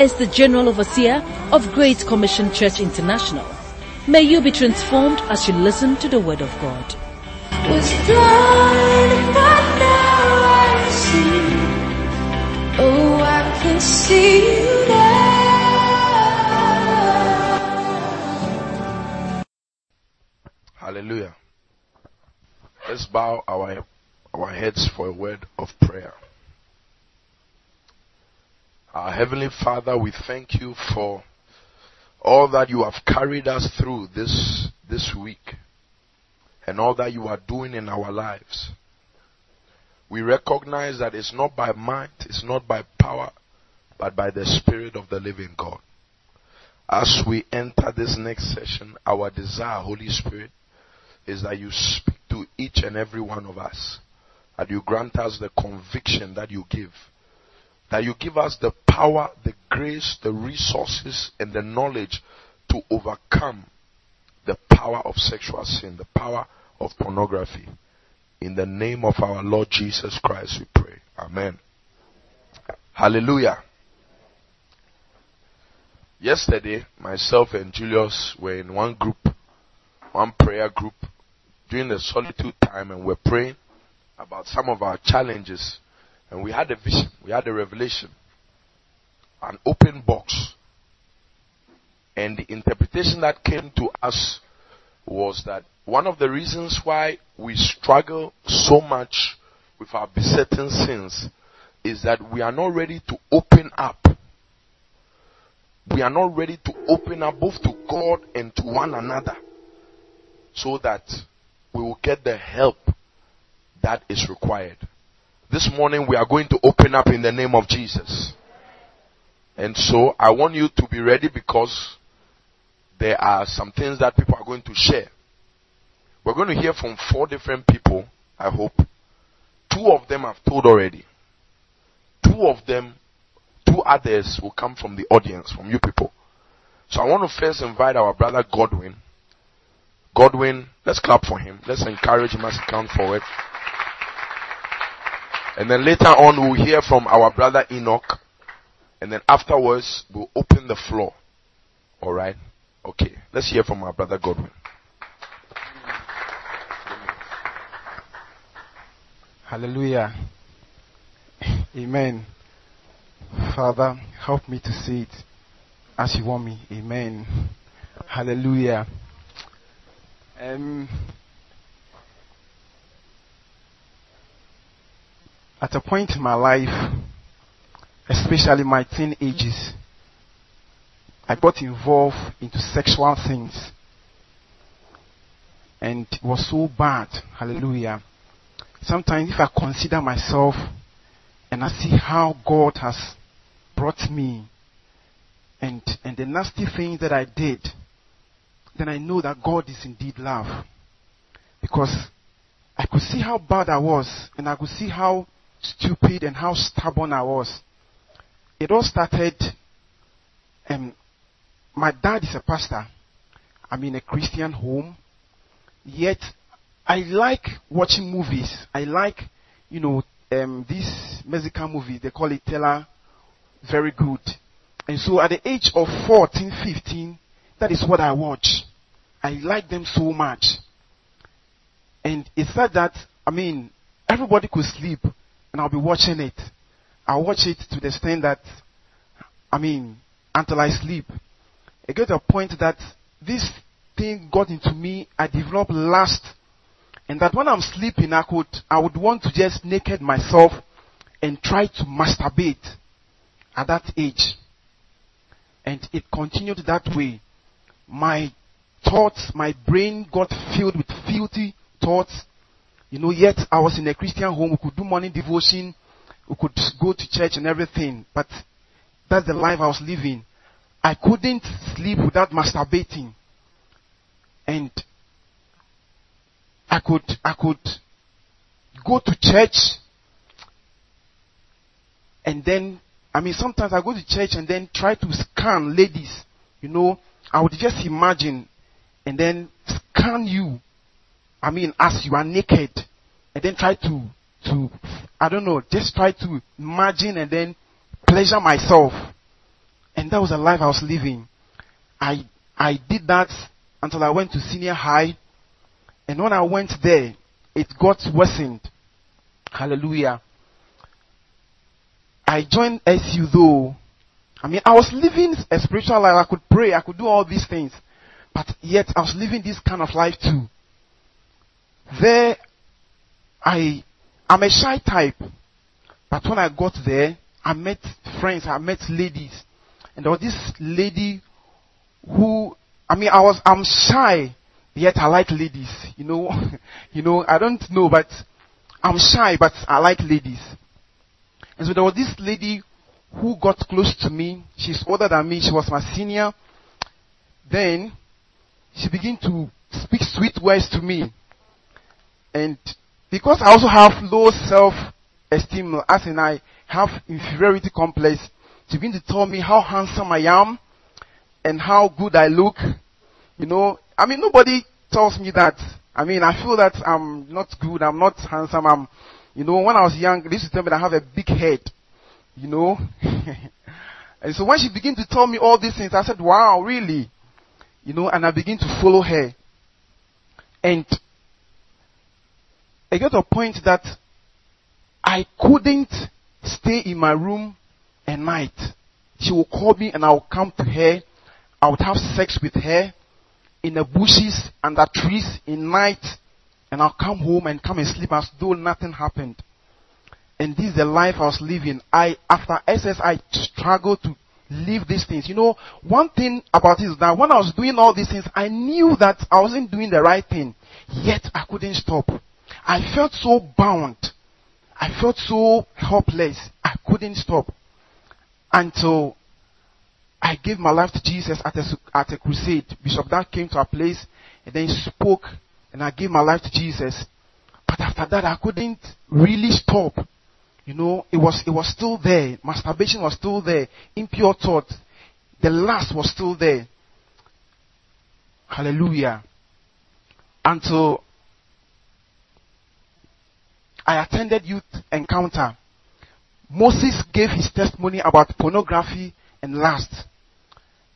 is the General Overseer of Great Commission Church International. May you be transformed as you listen to the Word of God. Was blind, but now I see. Oh, I can see you now. Hallelujah. Let's bow our, our heads for a word of prayer. Our Heavenly Father, we thank you for all that you have carried us through this, this week and all that you are doing in our lives. We recognize that it's not by might, it's not by power, but by the Spirit of the living God. As we enter this next session, our desire, Holy Spirit, is that you speak to each and every one of us, that you grant us the conviction that you give that you give us the power, the grace, the resources, and the knowledge to overcome the power of sexual sin, the power of pornography. In the name of our Lord Jesus Christ, we pray. Amen. Hallelujah. Yesterday, myself and Julius were in one group, one prayer group, during the solitude time, and we're praying about some of our challenges and we had a vision, we had a revelation, an open box. And the interpretation that came to us was that one of the reasons why we struggle so much with our besetting sins is that we are not ready to open up. We are not ready to open up both to God and to one another so that we will get the help that is required. This morning we are going to open up in the name of Jesus. And so I want you to be ready because there are some things that people are going to share. We're going to hear from four different people, I hope. Two of them I've told already. Two of them, two others will come from the audience, from you people. So I want to first invite our brother Godwin. Godwin, let's clap for him. Let's encourage him as he comes forward. And then later on we'll hear from our brother Enoch. And then afterwards we'll open the floor. Alright? Okay. Let's hear from our brother Godwin. Hallelujah. Amen. Father, help me to see it as you want me. Amen. Hallelujah. Um, at a point in my life, especially my teen ages, I got involved into sexual things. And it was so bad. Hallelujah. Sometimes if I consider myself and I see how God has brought me and, and the nasty things that I did, then I know that God is indeed love. Because I could see how bad I was and I could see how stupid and how stubborn I was. It all started, um, my dad is a pastor. I'm in a Christian home. Yet, I like watching movies. I like, you know, um, this Mexican movie, they call it Tela, very good. And so at the age of 14, 15, that is what I watch. I like them so much. And it's said that, I mean, everybody could sleep and I'll be watching it. I'll watch it to the extent that, I mean, until I sleep. It got to a point that this thing got into me, I developed lust, and that when I'm sleeping, I could, I would want to just naked myself and try to masturbate at that age. And it continued that way. My thoughts, my brain got filled with filthy thoughts you know, yet I was in a Christian home. We could do morning devotion. We could go to church and everything. But that's the life I was living. I couldn't sleep without masturbating. And I could, I could go to church and then, I mean, sometimes I go to church and then try to scan ladies. You know, I would just imagine and then scan you. I mean, as you are naked and then try to, to, I don't know, just try to imagine and then pleasure myself. And that was the life I was living. I, I did that until I went to senior high. And when I went there, it got worsened. Hallelujah. I joined SU though. I mean, I was living a spiritual life. I could pray. I could do all these things. But yet I was living this kind of life too. There, I, I'm a shy type. But when I got there, I met friends, I met ladies. And there was this lady who, I mean, I was, I'm shy, yet I like ladies. You know, you know, I don't know, but I'm shy, but I like ladies. And so there was this lady who got close to me. She's older than me. She was my senior. Then she began to speak sweet words to me. And because I also have low self-esteem, as in I have inferiority complex, she began to tell me how handsome I am and how good I look. You know, I mean, nobody tells me that. I mean, I feel that I'm not good, I'm not handsome, I'm, you know, when I was young, they used to tell me that I have a big head. You know? and so when she began to tell me all these things, I said, wow, really? You know, and I began to follow her. And I got to a point that I couldn't stay in my room at night. She would call me and I would come to her. I would have sex with her in the bushes under trees in night. And I'll come home and come and sleep as though nothing happened. And this is the life I was living. I, after SS, I struggled to leave these things. You know, one thing about it is that when I was doing all these things, I knew that I wasn't doing the right thing. Yet I couldn't stop. I felt so bound. I felt so helpless. I couldn't stop. Until I gave my life to Jesus at a, at a crusade. Bishop Dag came to our place and then spoke and I gave my life to Jesus. But after that, I couldn't really stop. You know, it was, it was still there. Masturbation was still there. Impure thought. The lust was still there. Hallelujah. Until I attended youth encounter. Moses gave his testimony about pornography and lust.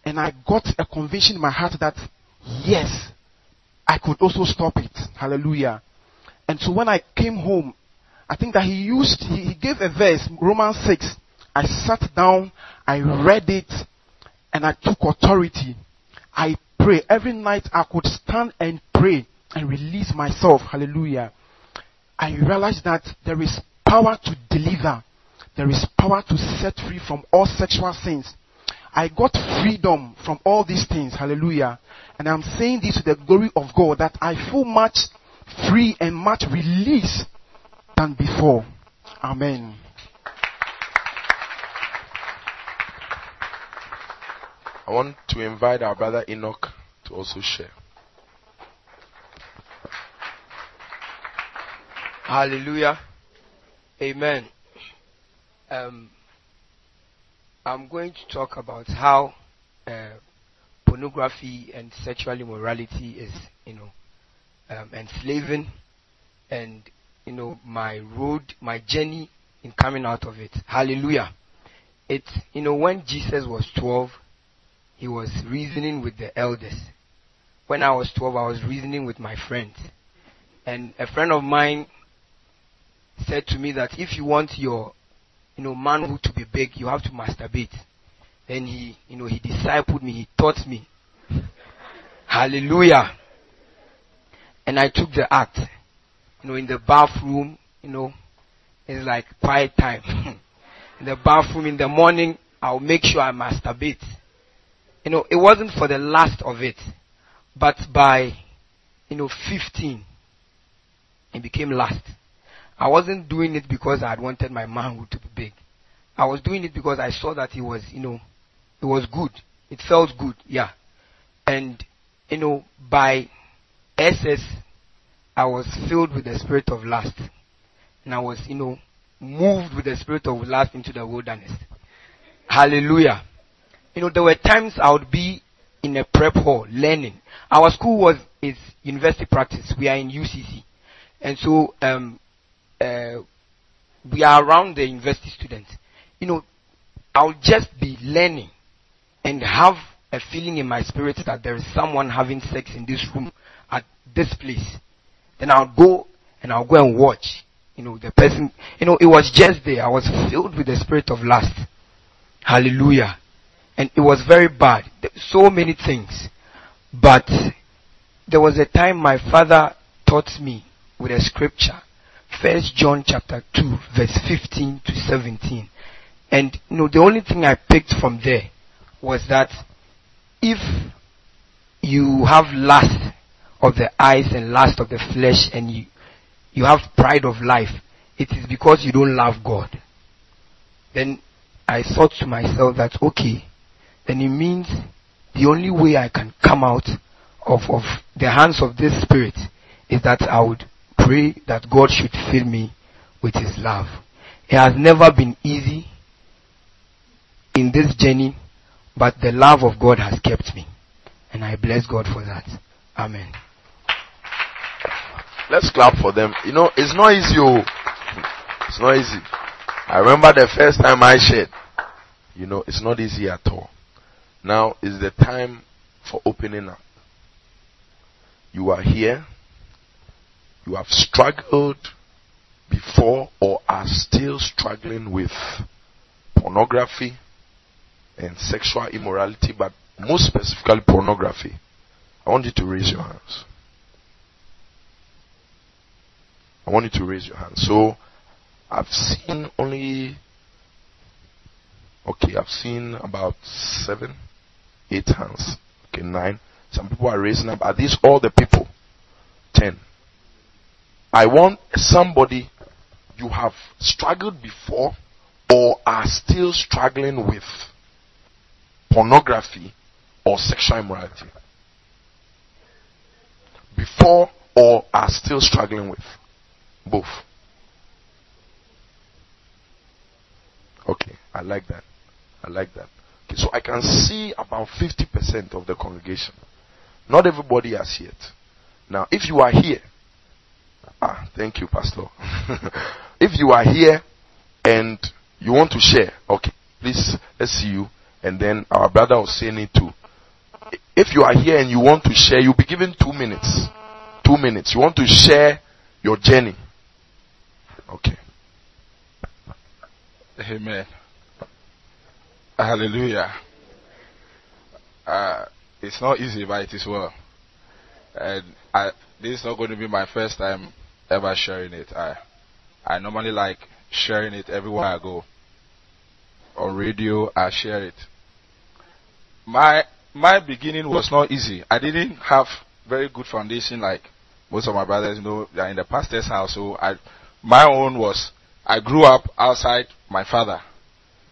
And I got a conviction in my heart that yes, I could also stop it. Hallelujah. And so when I came home, I think that he used, he, gave a verse, Romans 6. I sat down, I read it, and I took authority. I pray. Every night I could stand and pray and release myself. Hallelujah. I realized that there is power to deliver. There is power to set free from all sexual sins. I got freedom from all these things. Hallelujah. And I'm saying this to the glory of God that I feel much free and much release than before. Amen. I want to invite our brother Enoch to also share. Hallelujah. Amen. Um, I'm going to talk about how uh, pornography and sexual immorality is, you know, um, enslaving and you know, my road, my journey in coming out of it. Hallelujah. It's, you know, when Jesus was 12, he was reasoning with the elders. When I was 12, I was reasoning with my friends. And a friend of mine said to me that if you want your, you know, manhood to be big, you have to masturbate. Then he, you know, he discipled me, he taught me. Hallelujah. And I took the act you know, in the bathroom, you know, it's like quiet time. in the bathroom in the morning, I'll make sure I masturbate. You know, it wasn't for the last of it, but by, you know, 15, it became last. I wasn't doing it because I had wanted my manhood to be big. I was doing it because I saw that it was, you know, it was good. it felt good, yeah. And, you know, by SS, I was filled with the spirit of lust. And I was, you know, moved with the spirit of lust into the wilderness. Hallelujah. You know, there were times I would be in a prep hall learning. Our school was, is university practice. We are in UCC. And so, um, uh, we are around the university students. You know, I'll just be learning and have a feeling in my spirit that there is someone having sex in this room at this place. Then I'll go and I'll go and watch. You know, the person, you know, it was just there. I was filled with the spirit of lust. Hallelujah. And it was very bad. So many things. But there was a time my father taught me with a scripture. First John chapter 2 verse 15 to 17. And you know, the only thing I picked from there was that if you have lust of the eyes and lust of the flesh and you, you have pride of life, it is because you don't love God. Then I thought to myself that okay, then it means the only way I can come out of, of the hands of this spirit is that I would pray that God should fill me with his love. It has never been easy in this journey, but the love of God has kept me. And I bless God for that. Amen. Let's clap for them. You know, it's not easy. Oh. It's not easy. I remember the first time I shared. You know, it's not easy at all. Now is the time for opening up. You are here. You have struggled before or are still struggling with pornography and sexual immorality, but most specifically pornography. I want you to raise your hands. I want you to raise your hands. So, I've seen only, okay, I've seen about seven, eight hands. Okay, nine. Some people are raising up. Are these all the people? Ten. I want somebody you have struggled before or are still struggling with pornography or sexual immorality. Before or are still struggling with both. Okay, I like that. I like that. Okay, so I can see about 50% of the congregation. Not everybody has yet. Now, if you are here, ah, thank you, Pastor. if you are here and you want to share, okay, please, let's see you. And then our brother will say it too. If you are here and you want to share, you'll be given two minutes. Two minutes. You want to share your journey. Okay. Amen. Hallelujah. Uh, it's not easy, but it is well. And I, this is not going to be my first time ever sharing it. I, I normally like sharing it everywhere I go. On radio, I share it. My, my beginning was not easy. I didn't have very good foundation like most of my brothers, you know, they are in the pastor's house. So I, my own was, I grew up outside my father.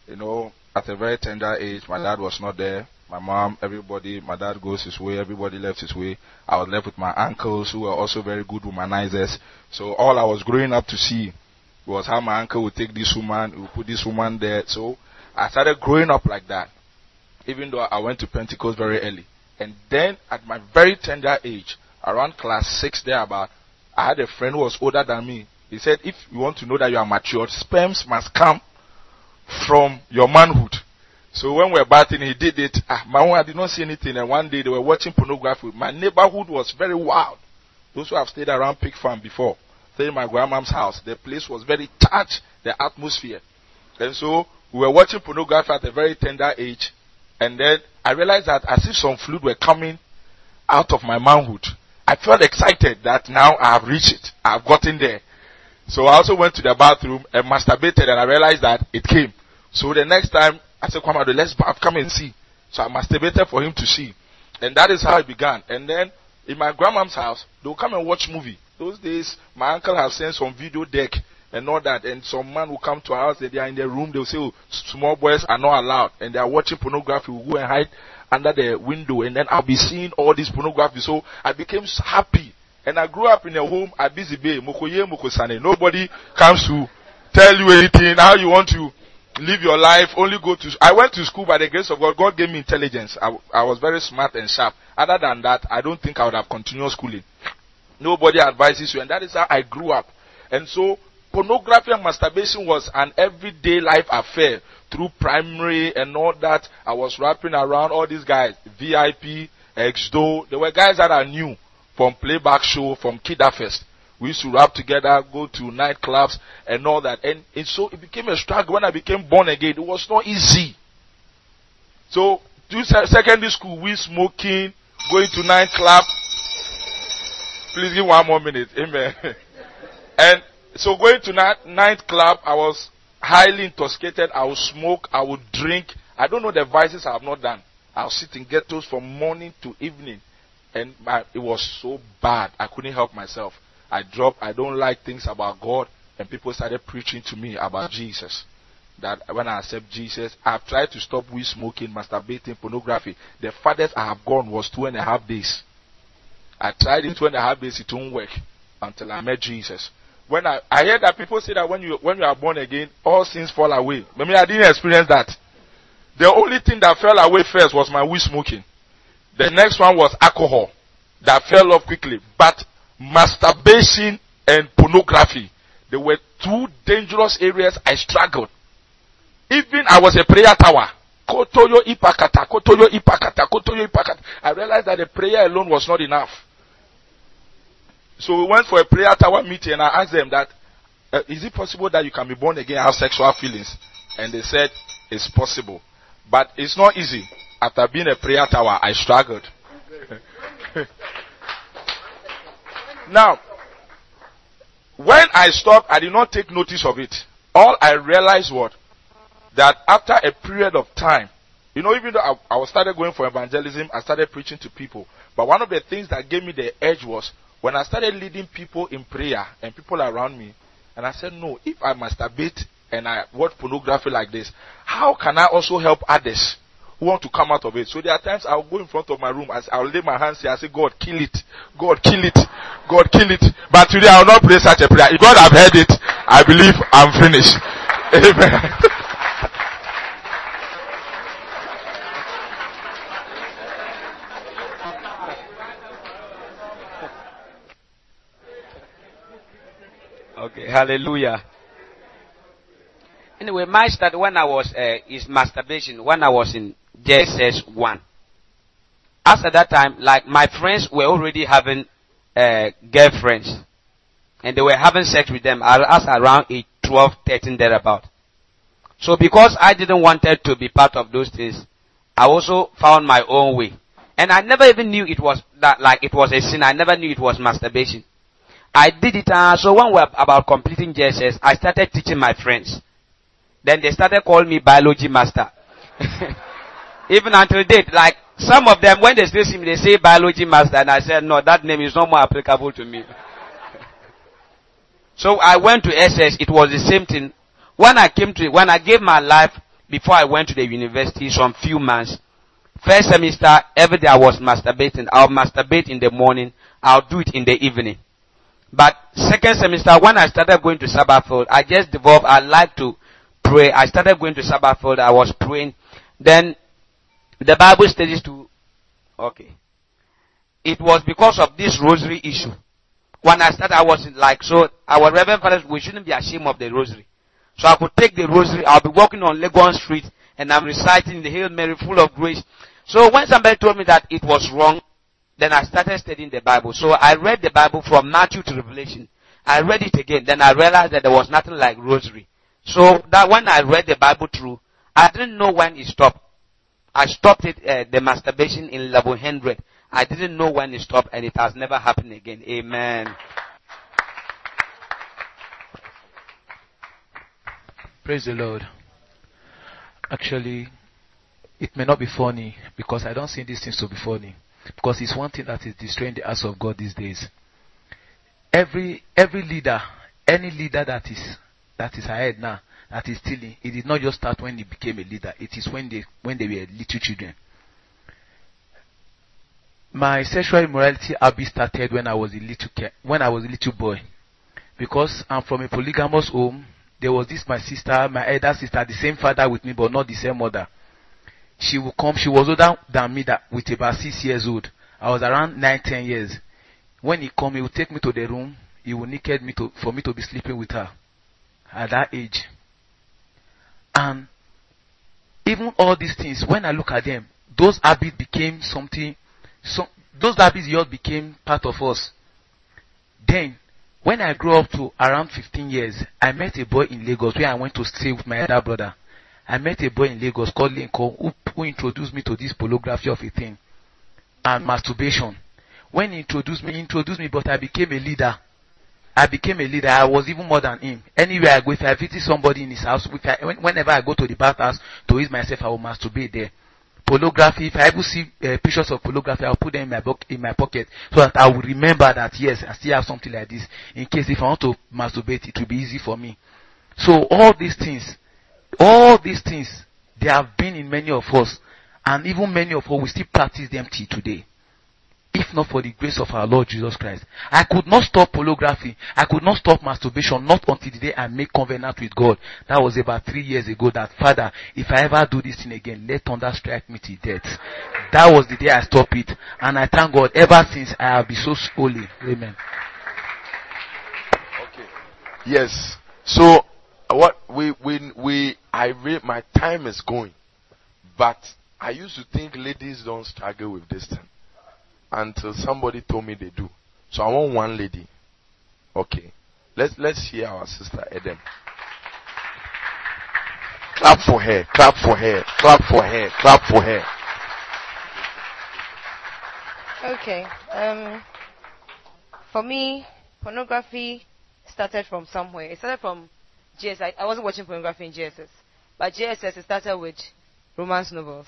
You know, at a very tender age, my dad was not there. My mom, everybody, my dad goes his way, everybody left his way. I was left with my uncles who were also very good womanizers. So all I was growing up to see was how my uncle would take this woman, would put this woman there. So I started growing up like that. Even though I went to Pentecost very early. And then at my very tender age, around class six there about, I had a friend who was older than me. He said, if you want to know that you are matured, sperms must come from your manhood. So when we were battling, he did it. Ah, my own, I did not see anything. And one day they were watching pornography. My neighborhood was very wild. Those who have stayed around Pig Farm before, stayed in my grandma's house, the place was very charged, the atmosphere. And so we were watching pornography at a very tender age. And then I realized that as if some fluid were coming out of my manhood. I felt excited that now I have reached it. I have gotten there. So I also went to the bathroom and masturbated and I realized that it came. So the next time I said, Kwamado, let's bath, come and see. So I masturbated for him to see. And that is how it began. And then in my grandma's house, they'll come and watch movie. Those days, my uncle has sent some video deck and all that. And some man will come to our house and they are in their room. They'll say, oh, small boys are not allowed. And they are watching pornography. We'll go and hide under the window and then I'll be seeing all this pornography. So I became happy. And I grew up in a home at Busy Bay. Nobody comes to tell you anything, how you want to live your life, only go to, I went to school by the grace of God. God gave me intelligence. I, I was very smart and sharp. Other than that, I don't think I would have continued schooling. Nobody advises you, and that is how I grew up. And so, pornography and masturbation was an everyday life affair through primary and all that. I was wrapping around all these guys, VIP, XDO. There were guys that I knew from playback show, from Kidafest. We used to rap together, go to nightclubs and all that. And, and so it became a struggle when I became born again. It was not easy. So, to secondary school, we smoking, going to nightclub. Please give one more minute. Amen. and so going to night, nightclub, I was highly intoxicated. I would smoke. I would drink. I don't know the vices I have not done. I'll sit in ghettos from morning to evening. And my, it was so bad. I couldn't help myself. I dropped, I don't like things about God. And people started preaching to me about Jesus. That when I accept Jesus, I've tried to stop weed smoking, masturbating, pornography. The farthest I have gone was two and a half days. I tried in two and a half days, it won't work until I met Jesus. When I, I hear that people say that when you, when you are born again, all sins fall away. I mean, I didn't experience that. The only thing that fell away first was my weed smoking. The next one was alcohol that fell off quickly. But masturbation and pornography, they were two dangerous areas I struggled. Even I was a prayer tower. Kotoyo ipakata, kotoyo ipakata, kotoyo ipakata. I realized that the prayer alone was not enough. So we went for a prayer tower meeting and I asked them that, uh, is it possible that you can be born again and have sexual feelings? And they said, it's possible. But it's not easy. After being a prayer tower, I struggled. now, when I stopped, I did not take notice of it. All I realized was that after a period of time, you know, even though I, I started going for evangelism, I started preaching to people. But one of the things that gave me the edge was when I started leading people in prayer and people around me, and I said, no, if I masturbate and I watch pornography like this, how can I also help others want to come out of it? So there are times I'll go in front of my room, I'll lay my hands here, I say, God, kill it. God, kill it. God, kill it. But today I will not pray such a prayer. If God have heard it, I believe I'm finished. Amen. Okay, hallelujah. Anyway, my start when I was uh, is masturbation when I was in JSS one. After that time, like my friends were already having uh, girlfriends, and they were having sex with them. I was around age 12, 13 thereabout. So because I didn't wanted to be part of those things, I also found my own way. And I never even knew it was that like it was a sin. I never knew it was masturbation. I did it, uh, so when we were about completing JSS, I started teaching my friends. Then they started calling me biology master. Even until date, like, some of them, when they still see me, they say biology master, and I said, no, that name is no more applicable to me. so I went to SS, it was the same thing. When I came to, when I gave my life, before I went to the university, some few months, first semester, every day I was masturbating. I'll masturbate in the morning, I'll do it in the evening. But second semester, when I started going to Sarbah Field, I just developed, I like to pray. I started going to Sarbah Field, I was praying. Then, the Bible studies to, okay. It was because of this rosary issue. When I started, I was like, so, our Reverend Father, we shouldn't be ashamed of the rosary. So I could take the rosary, I'll be walking on Legon Street, and I'm reciting the Hail Mary full of grace. So when somebody told me that it was wrong, then I started studying the Bible. So I read the Bible from Matthew to Revelation. I read it again. Then I realized that there was nothing like rosary. So that when I read the Bible through, I didn't know when it stopped. I stopped it, uh, the masturbation in level 100. I didn't know when it stopped and it has never happened again. Amen. Praise the Lord. Actually, it may not be funny because I don't see these things to be funny. Because it's one thing that is destroying the house of God these days. Every every leader, any leader that is that is ahead now, that is stealing, it did not just start when he became a leader. It is when they when they were little children. my sexual immorality habit started when I was a little when I was a little boy, because I'm from a polygamous home. There was this my sister, my elder sister, the same father with me, but not the same mother. She would come. She was older than me, that with about six years old. I was around nine, ten years. When he come, he would take me to the room. He would naked me to, for me to be sleeping with her at that age. And even all these things, when I look at them, those habits became something, so, those habits just became part of us. Then, when I grew up to around 15 years, I met a boy in Lagos where I went to stay with my elder brother. I met a boy in Lagos called Lincoln who, who introduced me to this pornography of a thing and masturbation. When he introduced me, he introduced me, but I became a leader. I became a leader. I was even more than him. Anywhere I go, if I visit somebody in his house, I, whenever I go to the bathhouse to ease myself, I will masturbate there. Pornography, if I ever see uh, pictures of pornography, I'll put them in my, book, in my pocket so that I will remember that yes, I still have something like this. In case if I want to masturbate, it will be easy for me. So all these things, all these things, they have been in many of us, and even many of us, we still practice them till today if not for the grace of our Lord Jesus Christ. I could not stop pornography. I could not stop masturbation, not until the day I made covenant with God. That was about three years ago that, Father, if I ever do this thing again, let thunder strike me to death. That was the day I stopped it. And I thank God, ever since I have been so holy. Amen. Okay. Yes. So uh, what we we we I re- my time is going, but I used to think ladies don't struggle with this thing until somebody told me they do. So I want one lady. Okay. Let's let's hear our sister Eden. Clap for her. Clap for her. Clap for her. Clap for her. Okay. Um, for me, pornography started from somewhere. It started from JSS. I, I wasn't watching pornography in JSS, but JSS it started with romance novels.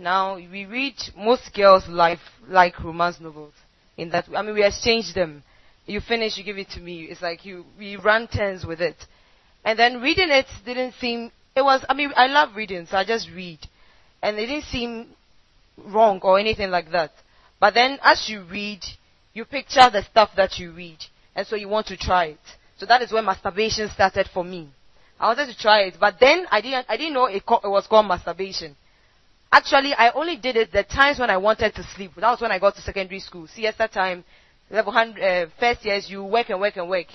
Now we read most girls like like romance novels. In that, I mean, we exchange them. You finish, you give it to me. It's like you we run turns with it, and then reading it didn't seem. It was. I mean, I love reading, so I just read, and it didn't seem wrong or anything like that. But then as you read, you picture the stuff that you read. And so you want to try it. So that is when masturbation started for me. I wanted to try it, but then I didn't, I didn't know it, co- it was called masturbation. Actually, I only did it the times when I wanted to sleep. That was when I got to secondary school. Siesta time, level 100, uh, first years, you work and work and work.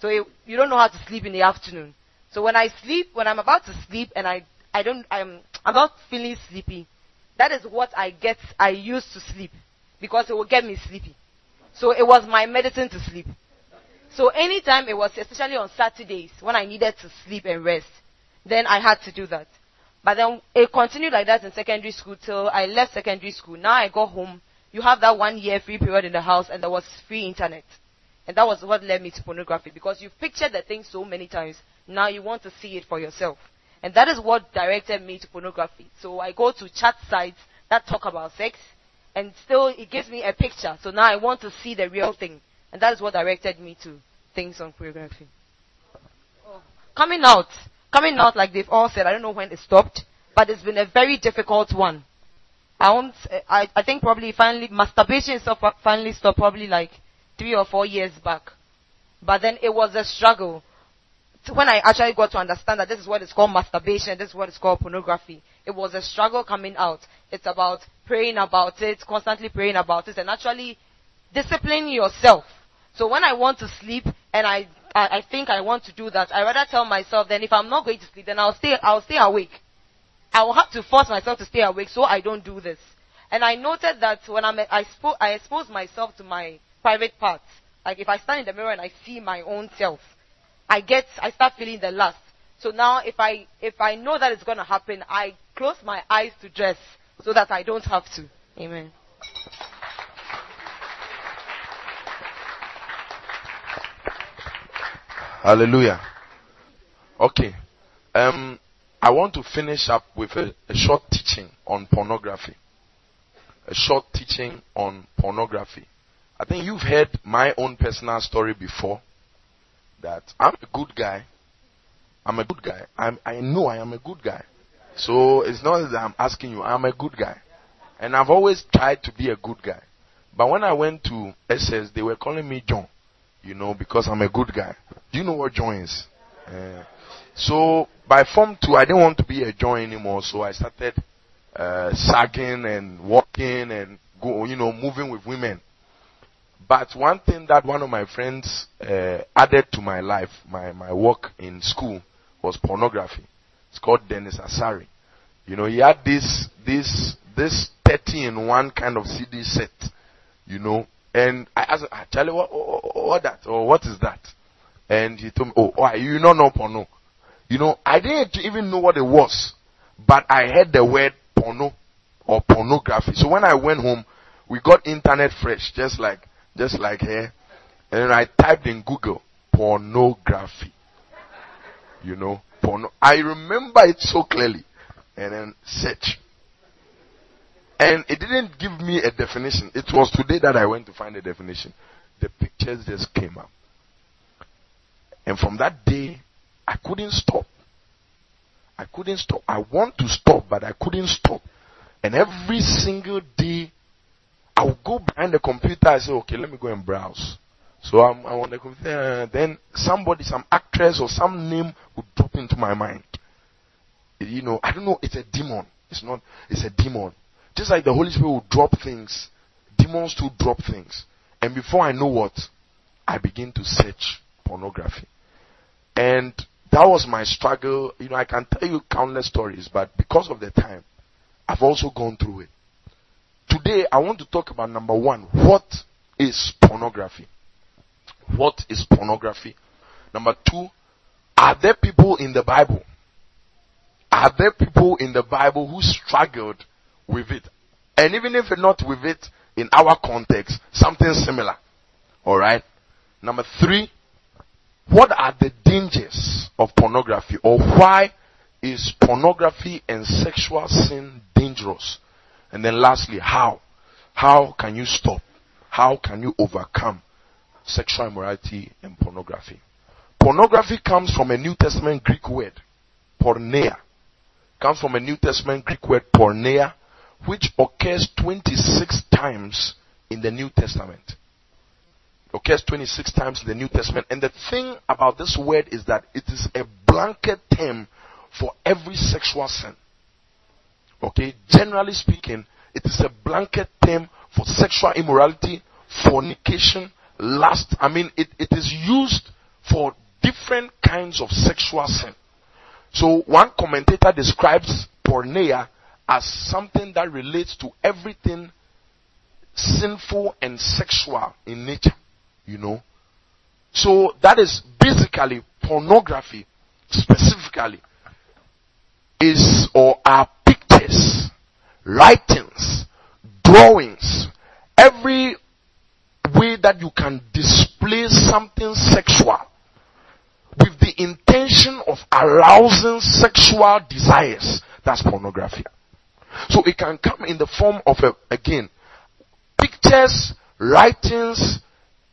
So you, you don't know how to sleep in the afternoon. So when I sleep, when I'm about to sleep and I, I don't, I'm, I'm not feeling sleepy, that is what I get, I use to sleep. Because it will get me sleepy. So it was my medicine to sleep. So anytime it was, especially on Saturdays, when I needed to sleep and rest, then I had to do that. But then it continued like that in secondary school till I left secondary school. Now I go home. You have that one year free period in the house and there was free internet. And that was what led me to pornography because you've pictured the thing so many times. Now you want to see it for yourself. And that is what directed me to pornography. So I go to chat sites that talk about sex and still it gives me a picture. So now I want to see the real thing. And that is what directed me to things on pornography. Oh. Coming out. Coming out like they've all said, I don't know when it stopped, but it's been a very difficult one. I won't, I, I think probably finally, masturbation itself finally stopped probably like three or four years back. But then it was a struggle. When I actually got to understand that this is what is called masturbation, this is what is called pornography, it was a struggle coming out. It's about praying about it, constantly praying about it, and actually disciplining yourself. So when I want to sleep and I, I, I think I want to do that, I rather tell myself then if I'm not going to sleep, then I'll stay, I'll stay awake. I will have to force myself to stay awake so I don't do this. And I noted that when I'm, I, spo- I expose myself to my private parts, like if I stand in the mirror and I see my own self, I get, I start feeling the lust. So now if I, if I know that it's gonna happen, I close my eyes to dress so that I don't have to. Amen. Hallelujah. Okay. Um, I want to finish up with a, a short teaching on pornography. A short teaching on pornography. I think you've heard my own personal story before. That I'm a good guy. I'm a good guy. I'm, I know I am a good guy. So it's not that I'm asking you, I'm a good guy. And I've always tried to be a good guy. But when I went to SS, they were calling me John, you know, because I'm a good guy. Do you know what John is? Uh, so by form two, I didn't want to be a John anymore, so I started uh, sagging and walking and go, you know, moving with women. But one thing that one of my friends uh, added to my life, my, my work in school, was pornography. It's called Dennis Asari. You know, he had this, this, this 30 in one kind of CD set, you know, and I asked, ah, Charlie, what, what, what that, or what is that? And he told me, oh, why, you know porno? You know, I didn't even know what it was, but I heard the word porno or pornography. So when I went home, we got internet fresh, just like, just like here. And I typed in Google, pornography. You know, porno. I remember it so clearly. And then search. And it didn't give me a definition. It was today that I went to find a definition. The pictures just came up. And from that day, I couldn't stop. I couldn't stop. I want to stop, but I couldn't stop. And every single day, I would go behind the computer. I say, okay, let me go and browse. So I'm, I'm on the computer. Uh, then somebody, some actress or some name would drop into my mind. You know, I don't know. It's a demon. It's not. It's a demon. Just like the Holy Spirit will drop things, demons too drop things. And before I know what, I begin to search pornography. And that was my struggle. You know, I can tell you countless stories, but because of the time, I've also gone through it. Today, I want to talk about number one. What is pornography? What is pornography? Number two, are there people in the Bible? Are there people in the Bible who struggled with it. And even if not with it in our context, something similar. Alright? Number three, what are the dangers of pornography or why is pornography and sexual sin dangerous? And then lastly, how? How can you stop? How can you overcome sexual immorality and pornography? Pornography comes from a New Testament Greek word, porneia. Comes from a New Testament Greek word, porneia, which occurs 26 times in the New Testament. Occurs 26 times in the New Testament. And the thing about this word is that it is a blanket term for every sexual sin. Okay? Generally speaking, it is a blanket term for sexual immorality, fornication, lust. I mean, it, it is used for different kinds of sexual sin. So one commentator describes porneia as something that relates to everything sinful and sexual in nature, you know. So that is basically pornography specifically is or are pictures, writings, drawings, every way that you can display something sexual with the intention of arousing sexual desires. That's pornography. So it can come in the form of a, again, pictures, writings,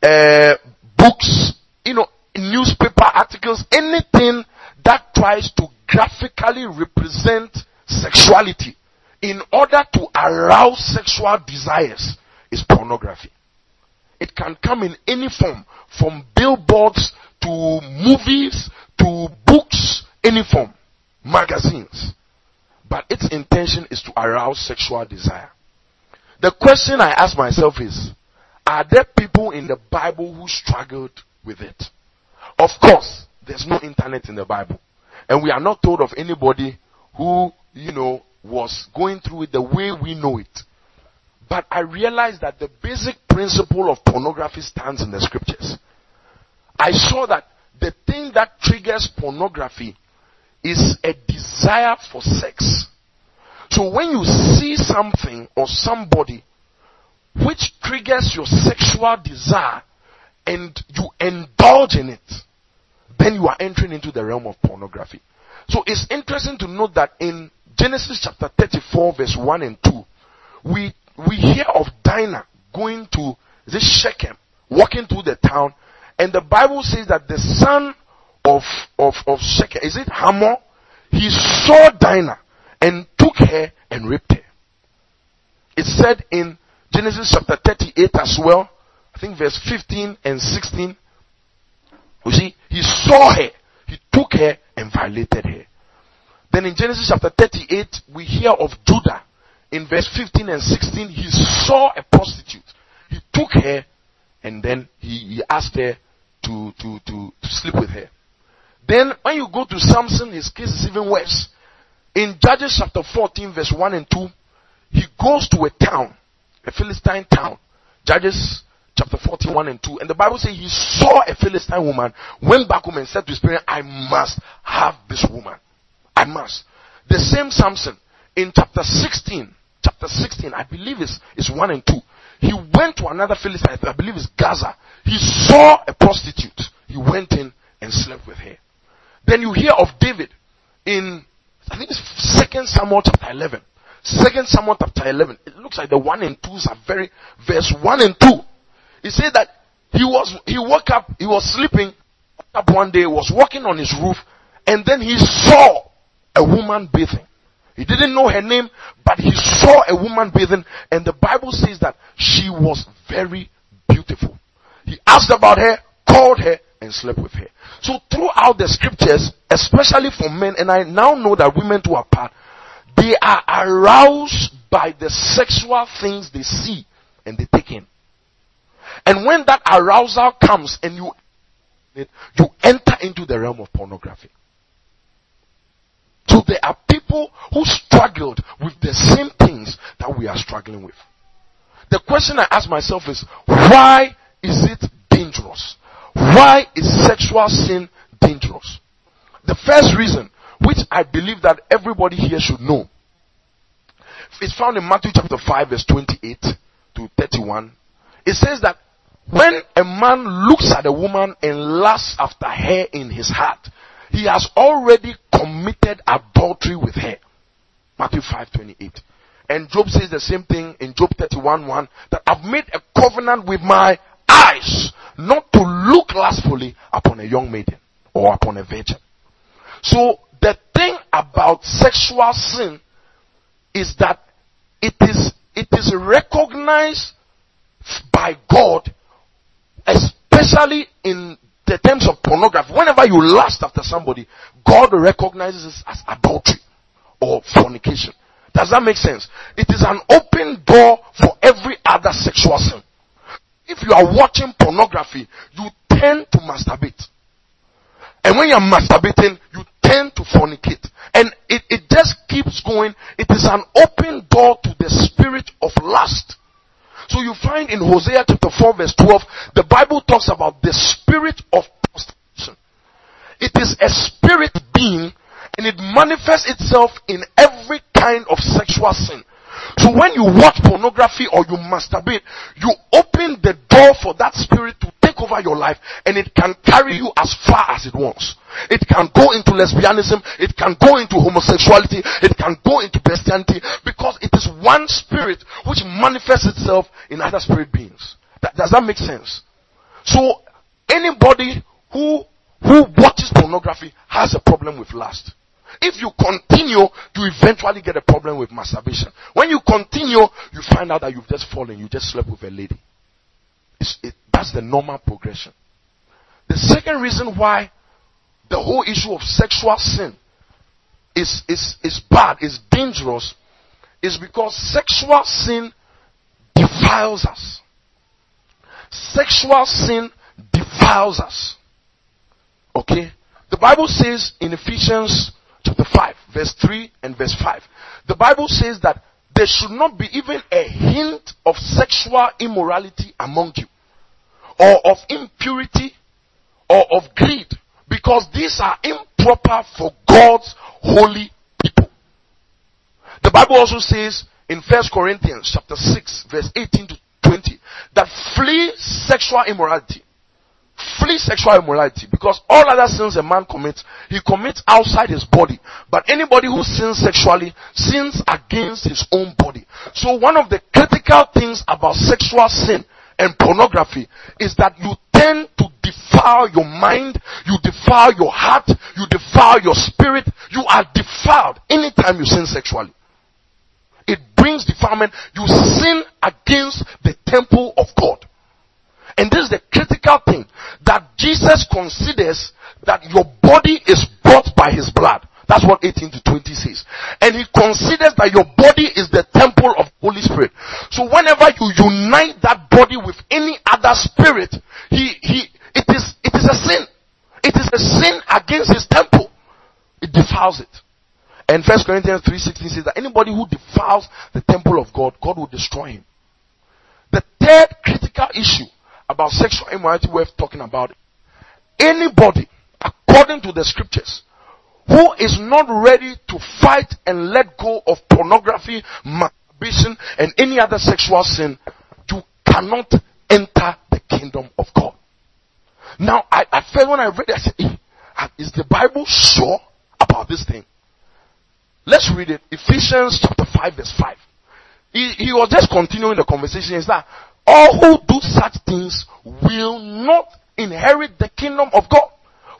uh, books, you know, newspaper articles, anything that tries to graphically represent sexuality in order to arouse sexual desires is pornography. It can come in any form, from billboards to movies to books, any form, magazines but its intention is to arouse sexual desire. The question I ask myself is, are there people in the Bible who struggled with it? Of course, there's no internet in the Bible. And we are not told of anybody who, you know, was going through it the way we know it. But I realized that the basic principle of pornography stands in the scriptures. I saw that the thing that triggers pornography is a desire for sex. So when you see something or somebody which triggers your sexual desire and you indulge in it, then you are entering into the realm of pornography. So it's interesting to note that in Genesis chapter 34 verse 1 and 2, we, we hear of Dinah going to this Shechem, walking through the town, and the Bible says that the son of, of, of Shechem, is it Hamor? He saw Dinah and took her and raped her. it said in Genesis chapter 38 as well, I think verse 15 and 16. You see, he saw her, he took her and violated her. Then in Genesis chapter 38, we hear of Judah. In verse 15 and 16, he saw a prostitute. He took her and then he, he asked her to, to, to, to sleep with her. Then when you go to Samson, his case is even worse. In Judges chapter 14 verse 1 and 2, he goes to a town, a Philistine town. Judges chapter 41 and 2. And the Bible says he saw a Philistine woman, went back home and said to his parents, I must have this woman. I must. The same Samson in chapter 16, chapter 16, I believe is, is 1 and 2. He went to another Philistine, I believe it's Gaza. He saw a prostitute. He went in and slept with her. Then you hear of David in, I think it's 2 Samuel chapter 11. 2 Samuel chapter 11. It looks like the 1 and 2s are very, verse 1 and 2. He said that he was, he woke up, he was sleeping, up one day, was walking on his roof, and then he saw a woman bathing. He didn't know her name, but he saw a woman bathing, and the Bible says that she was very beautiful. He asked about her, called her, and slept with her. So throughout the scriptures, especially for men, and I now know that women too are part, they are aroused by the sexual things they see and they take in. And when that arousal comes and you, you enter into the realm of pornography. So there are people who struggled with the same things that we are struggling with. The question I ask myself is, why is it dangerous? Why is sexual sin dangerous? The first reason, which I believe that everybody here should know, It's found in Matthew chapter 5 verse 28 to 31. It says that when a man looks at a woman and lusts after her in his heart, he has already committed adultery with her. Matthew 5:28. And Job says the same thing in Job 31:1 that I've made a covenant with my eyes not to look lustfully upon a young maiden or upon a virgin. So the thing about sexual sin is that it is it is recognized by God especially in the terms of pornography, whenever you lust after somebody, God recognizes it as adultery or fornication. Does that make sense? It is an open door for every other sexual sin. If you are watching pornography, you tend to masturbate. And when you're masturbating, you tend to fornicate. And it, it just keeps going. It is an open door to the spirit of lust. So you find in Hosea chapter 4 verse 12, the Bible talks about the spirit of prostitution. It is a spirit being and it manifests itself in every kind of sexual sin. So when you watch pornography or you masturbate, you open the door for that spirit to take over your life and it can carry you as far as it wants. It can go into lesbianism, it can go into homosexuality, it can go into Christianity because it is one spirit which manifests itself in other spirit beings. That, does that make sense? So anybody who who watches pornography has a problem with lust. If you continue, you eventually get a problem with masturbation. When you continue, you find out that you've just fallen, you just slept with a lady. It, that's the normal progression. The second reason why the whole issue of sexual sin is, is, is bad, is dangerous, is because sexual sin defiles us. Sexual sin defiles us. Okay? The Bible says in Ephesians chapter 5, verse 3 and verse 5. The Bible says that there should not be even a hint of sexual immorality among you, or of impurity, or of greed, because these are improper for God's holy people. The Bible also says in 1 Corinthians chapter 6, verse 18 to 20, that flee sexual immorality. Flee sexual immorality because all other sins a man commits, he commits outside his body. But anybody who sins sexually sins against his own body. So one of the critical things about sexual sin and pornography is that you tend to defile your mind, you defile your heart, you defile your spirit, you are defiled anytime you sin sexually. it brings defilement. You sin against the temple of God. And this is the critical thing that Jesus considers that your body is bought by his blood. That's what 18 to 20 says. And he considers that your body is the temple of Holy Spirit. So whenever you unite that body with any other spirit, he, he, it is, it is a sin. It is a sin against his temple. It defiles it. And First Corinthians 3.16 says that anybody who defiles the temple of God, God will destroy him. The third critical issue about sexual immorality worth talking about, anybody, according to the scriptures, who is not ready to fight and let go of pornography, masturbation, and any other sexual sin, you cannot enter the kingdom of God. Now, I, I felt when I read it, I said, eh, is the Bible sure about this thing? Let's read it. Ephesians chapter 5 verse 5. He, he was just continuing the conversation. Is that all who do such things will not inherit the kingdom of God.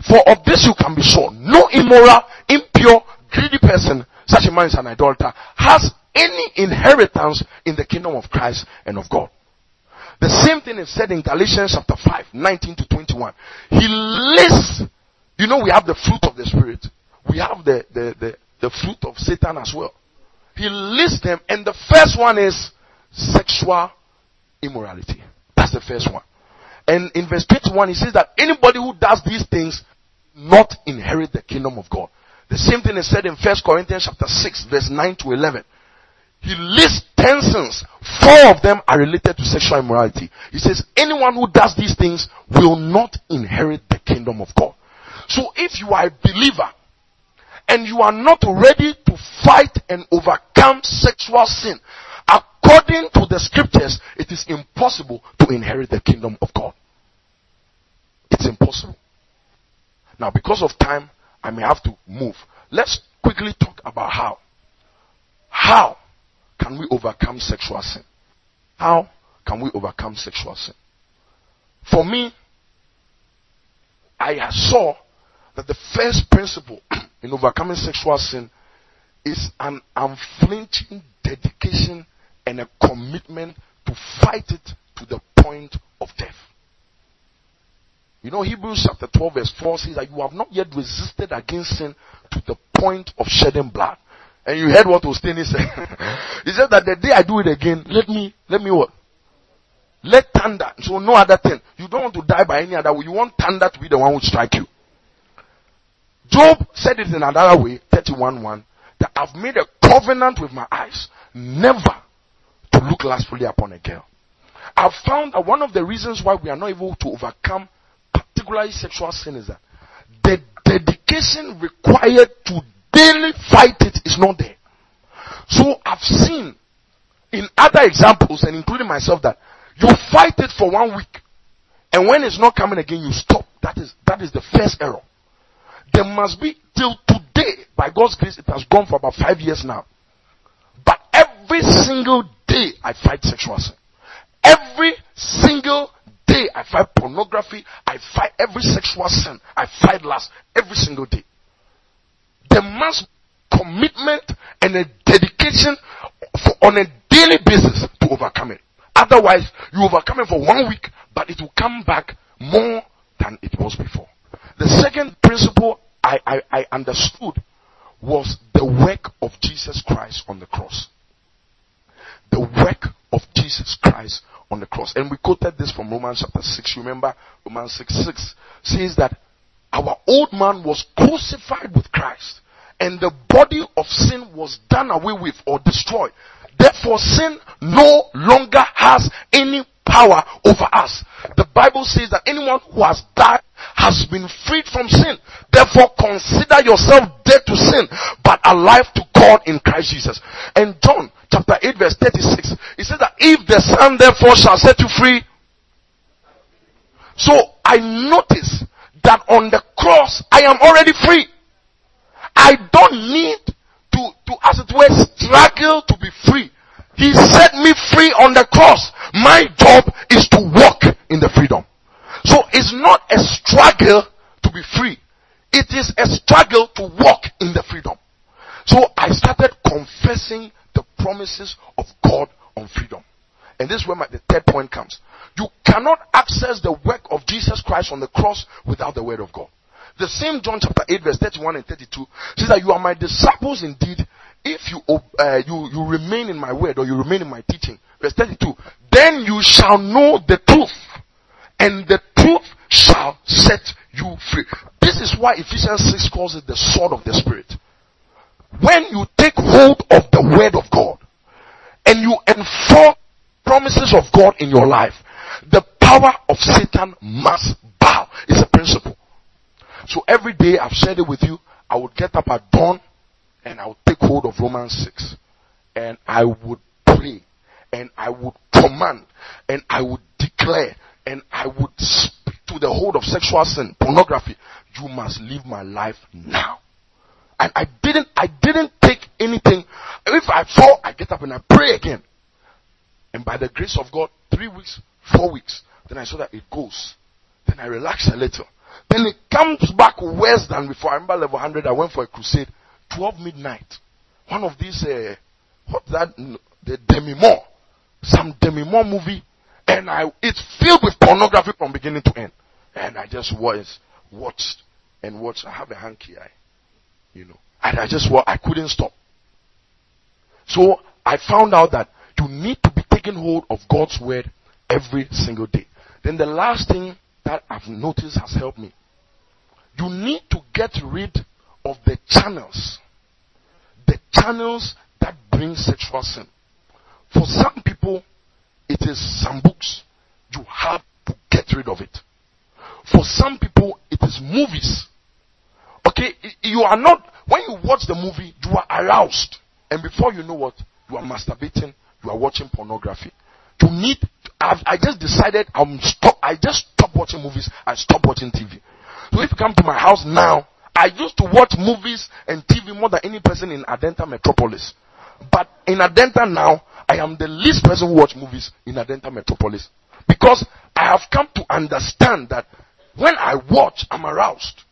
For of this you can be sure. No immoral, impure, greedy person, such a man is an idolater, has any inheritance in the kingdom of Christ and of God. The same thing is said in Galatians chapter 5, 19 to 21. He lists, you know, we have the fruit of the Spirit. We have the, the, the, the fruit of Satan as well. He lists them, and the first one is sexual immorality. That's the first one. And in verse 21, he says that anybody who does these things not inherit the kingdom of God. The same thing is said in 1 Corinthians chapter 6, verse 9 to 11. He lists ten sins. Four of them are related to sexual immorality. He says anyone who does these things will not inherit the kingdom of God. So if you are a believer and you are not ready to fight and overcome sexual sin, according to the scriptures, it is impossible to inherit the kingdom of God. It's impossible. Now, because of time, I may have to move. Let's quickly talk about how. How can we overcome sexual sin? How can we overcome sexual sin? For me, I saw that the first principle in overcoming sexual sin is an unflinching dedication and a commitment to fight it to the point of death. You know, Hebrews chapter 12 verse 4 says that you have not yet resisted against sin to the point of shedding blood. And you heard what Ostini said. he said that the day I do it again, let me, let me what? Let thunder. So no other thing. You don't want to die by any other way. You want thunder to be the one who strike you. Job said it in another way, 31 that I've made a covenant with my eyes, never to look lustfully upon a girl. I've found that one of the reasons why we are not able to overcome particularly sexual sin is that the dedication required to daily fight it is not there. So I've seen in other examples and including myself that you fight it for one week and when it's not coming again you stop. That is, that is the first error. There must be till today, by God's grace, it has gone for about five years now. But every single day I fight sexual sin. Every single day I fight pornography. I fight every sexual sin. I fight lust every single day. There must commitment and a dedication for, on a daily basis to overcome it. Otherwise, you overcome it for one week, but it will come back more than it was before. The second principle I, I, I understood was the work of Jesus Christ on the cross. The work of Jesus Christ on the cross. And we quoted this from Romans chapter 6. You remember Romans 6 6 says that our old man was crucified with Christ and the body of sin was done away with or destroyed. Therefore sin no longer has any power over us. The Bible says that anyone who has died has been freed from sin. Therefore consider yourself dead to sin, but alive to God in Christ Jesus. And John chapter 8 verse 36, it says that if the Son therefore shall set you free, so I notice that on the cross I am already free. I don't need to, to as it were, struggle to be free. He set me free on the cross. My job is to walk in the freedom. So it's not a struggle to be free. It is a struggle to walk in the freedom. So I started confessing the promises of God on freedom. And this is where my, the third point comes. You cannot access the work of Jesus Christ on the cross without the word of God. The same John chapter 8 verse 31 and 32 says that you are my disciples indeed if you, uh, you, you remain in my word or you remain in my teaching. Verse 32. Then you shall know the truth and the truth shall set you free. This is why Ephesians 6 calls it the sword of the spirit. When you take hold of the word of God and you enforce promises of God in your life, the power of Satan must bow. It's a principle. So every day I've shared it with you. I would get up at dawn and I would take hold of Romans 6 and I would pray and I would command and I would declare and I would speak to the hold of sexual sin, pornography. You must live my life now. And I didn't, I didn't take anything. If I fall, I get up and I pray again. And by the grace of God, three weeks, four weeks, then I saw that it goes. Then I relax a little. Then it comes back worse than before. I remember level 100, I went for a crusade, 12 midnight. One of these, uh, what that, the Demi-Moore, some Demi-Moore movie, and I, it's filled with pornography from beginning to end. And I just was, watched and watched. I have a hanky eye, you know. And I just, I couldn't stop. So I found out that you need to be taking hold of God's word every single day. Then the last thing that I've noticed has helped me. You need to get rid of the channels. The channels that bring sexual sin. For some people, it is some books. You have to get rid of it. For some people, it is movies. Okay, you are not, when you watch the movie, you are aroused. And before you know what, you are masturbating, you are watching pornography. You need, I've, I just decided I'm stop, I just stop watching movies, I stop watching TV. So if you come to my house now, I used to watch movies and TV more than any person in Adenta Metropolis. But in Adenta now, I am the least person who watch movies in Adenta Metropolis. Because I have come to understand that when I watch, I'm aroused.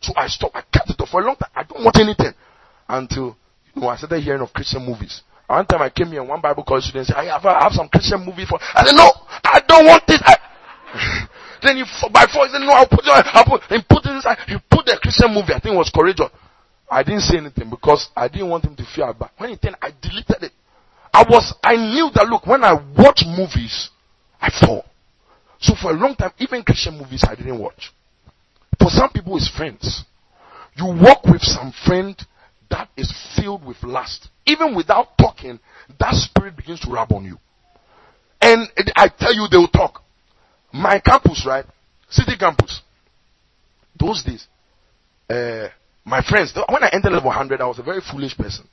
So I stop, I cut it off for a long time. I don't watch anything until, you know, I started hearing of Christian movies. One time I came here and one Bible college student said, I have, I have some Christian movie for, I said, no, I don't want this. I, then he, by force, he said, no, I'll put it, I'll put, he put it inside, he put the Christian movie, I think it was Courageous. I didn't say anything because I didn't want him to feel bad. When he turned, I deleted it. I was, I knew that look, when I watch movies, I fall. So for a long time, even Christian movies I didn't watch. For some people, it's friends. You walk with some friend that is filled with lust. Even without talking, that spirit begins to rub on you. And I tell you, they will talk. My campus, right? City campus. Those days, uh, my friends, when I entered level 100, I was a very foolish person.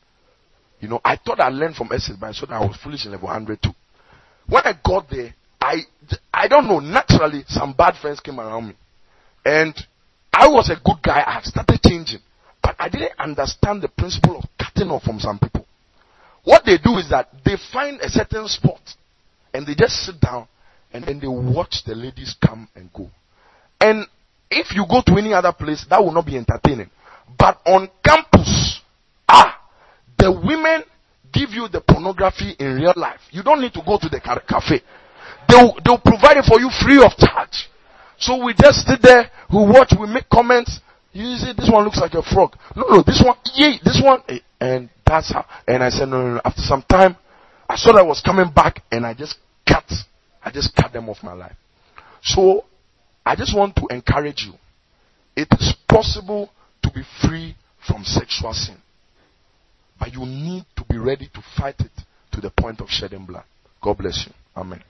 You know, I thought I learned from Essex, but I saw that I was foolish in level 100 too. When I got there, I, I don't know, naturally, some bad friends came around me. And I was a good guy. I had started changing. But I didn't understand the principle of cutting off from some people. What they do is that they find a certain spot and they just sit down and then they watch the ladies come and go. And if you go to any other place, that will not be entertaining. But on campus, the women give you the pornography in real life. You don't need to go to the cafe. They'll, they'll provide it for you free of charge. So we just sit there, we watch, we make comments, you see, this one looks like a frog. No, no, this one, yeah, this one, eh, and that's how. And I said, no, no, no. After some time, I saw that I was coming back, and I just cut, I just cut them off my life. So, I just want to encourage you. It is possible to be free from sexual sin. But you need to be ready to fight it to the point of shedding blood. God bless you. Amen.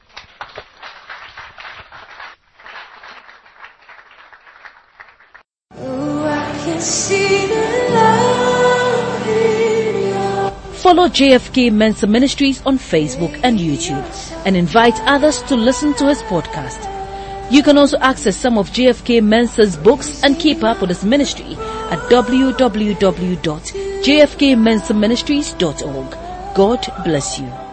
Follow JFK Mensa Ministries on Facebook and YouTube and invite others to listen to his podcast. You can also access some of JFK Mensa's books and keep up with his ministry at www.jfkmensaministries.org. God bless you.